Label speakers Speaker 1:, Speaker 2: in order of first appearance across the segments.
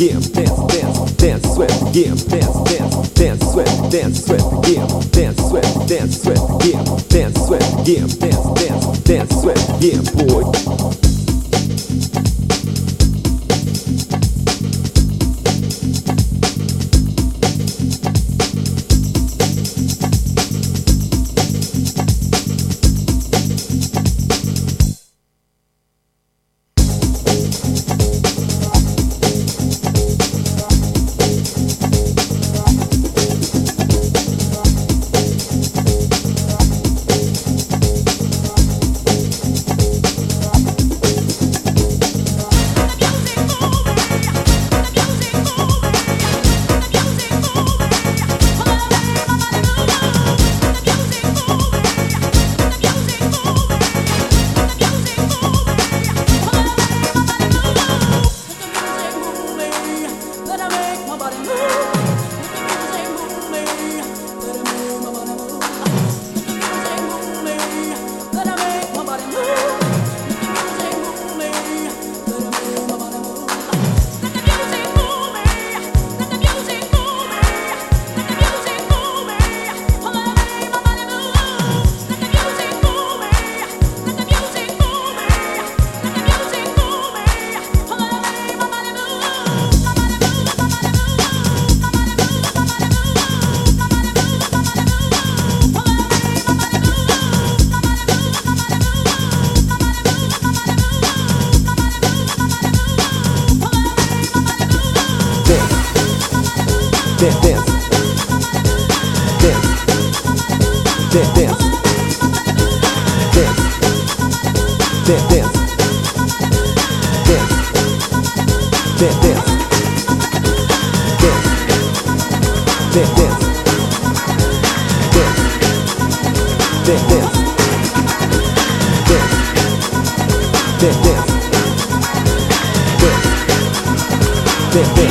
Speaker 1: yeah, dance, dance, dance, sweat, dance, dance, dance, sweat, dance, sweat, dance, sweat, dance, sweat, dance, sweat, dance, dance, dance, sweat, yeah, boy. dance,
Speaker 2: dance,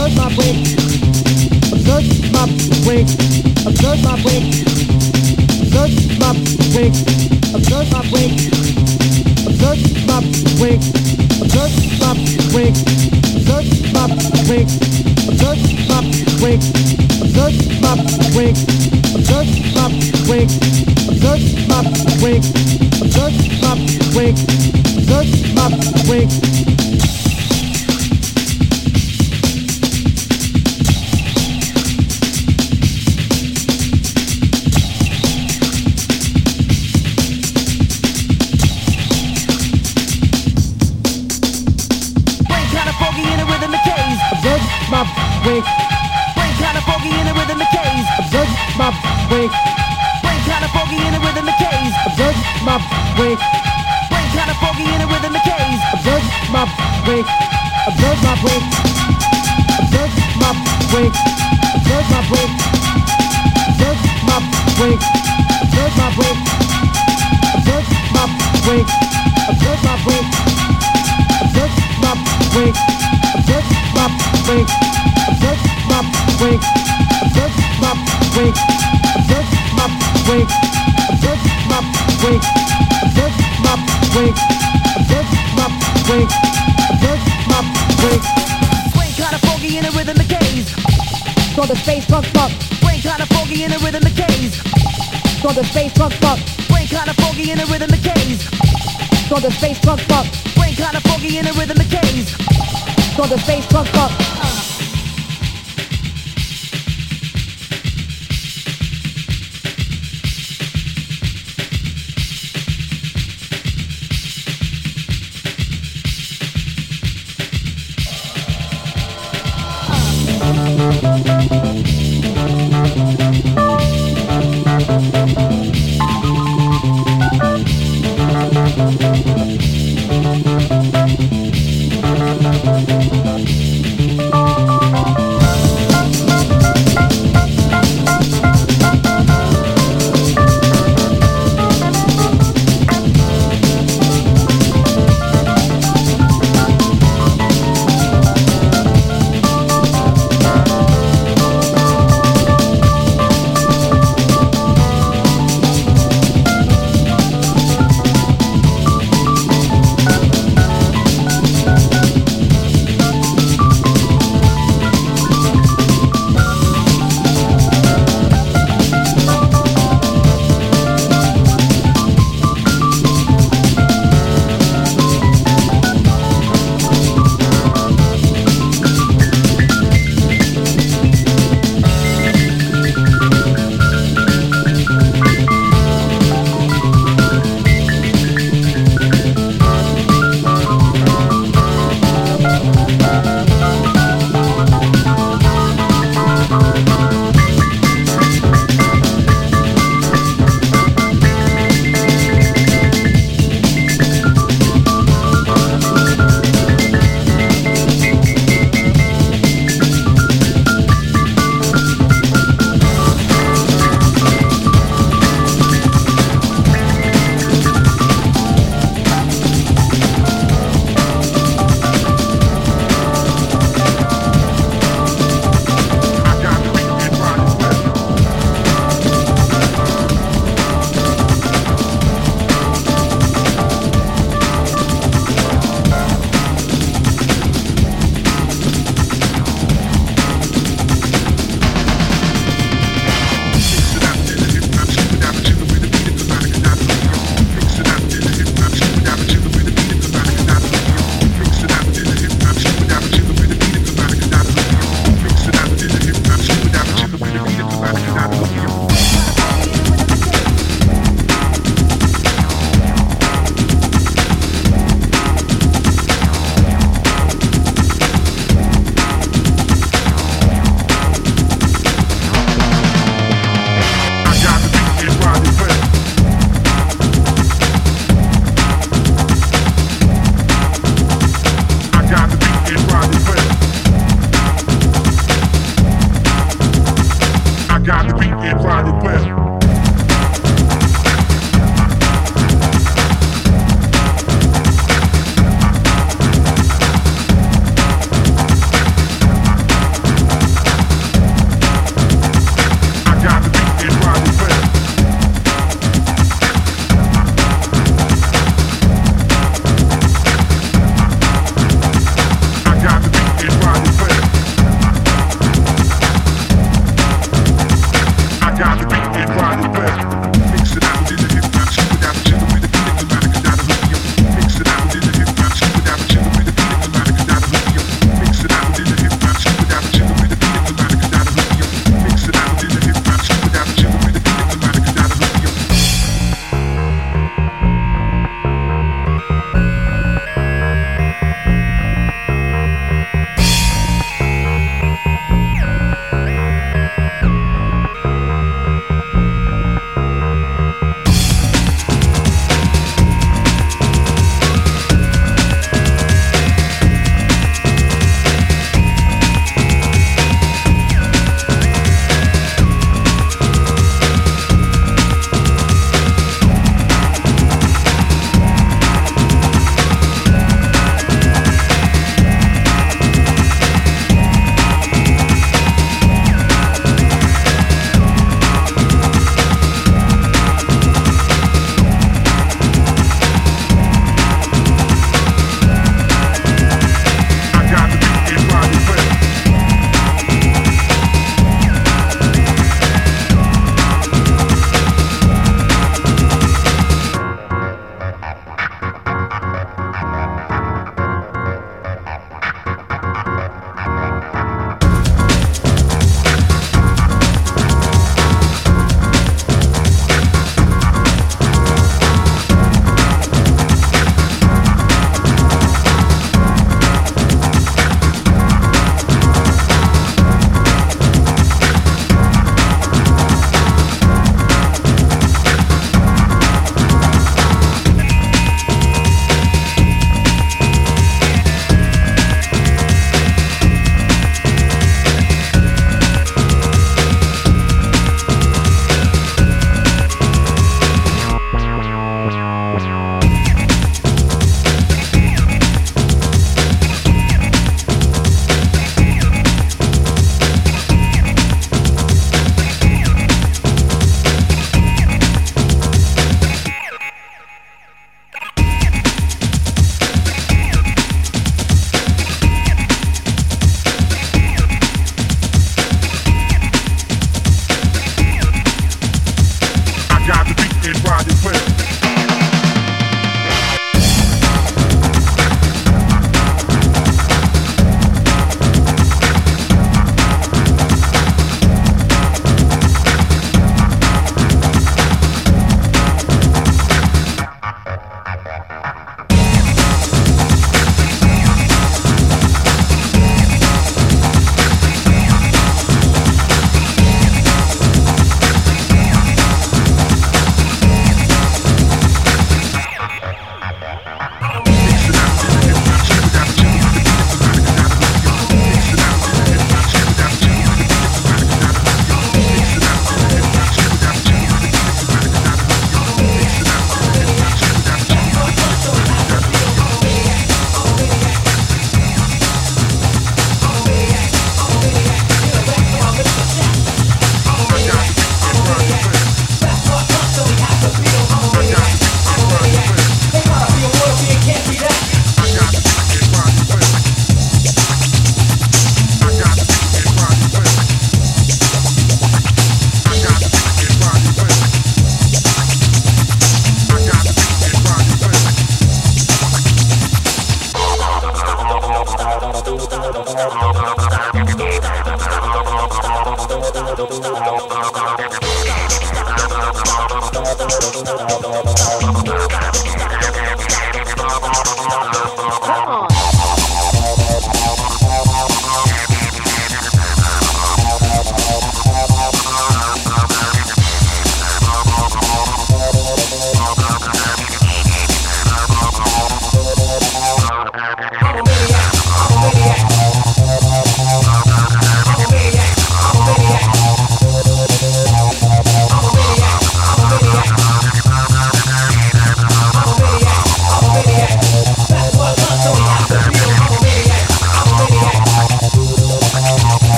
Speaker 2: Observe my weight. Observe my weight. Observe my weight. Observe my weight. Observe my weight. Observe my weight. Observe my weight. Observe my weight. Observe my weight. Observe my weight. Observe my weight. Observe my weight. Observe my weight. Observe my weight. crunk up. Brain
Speaker 3: kinda foggy in a rhythm of K's.
Speaker 2: On the
Speaker 4: face crunk up. Uh.
Speaker 5: Uh.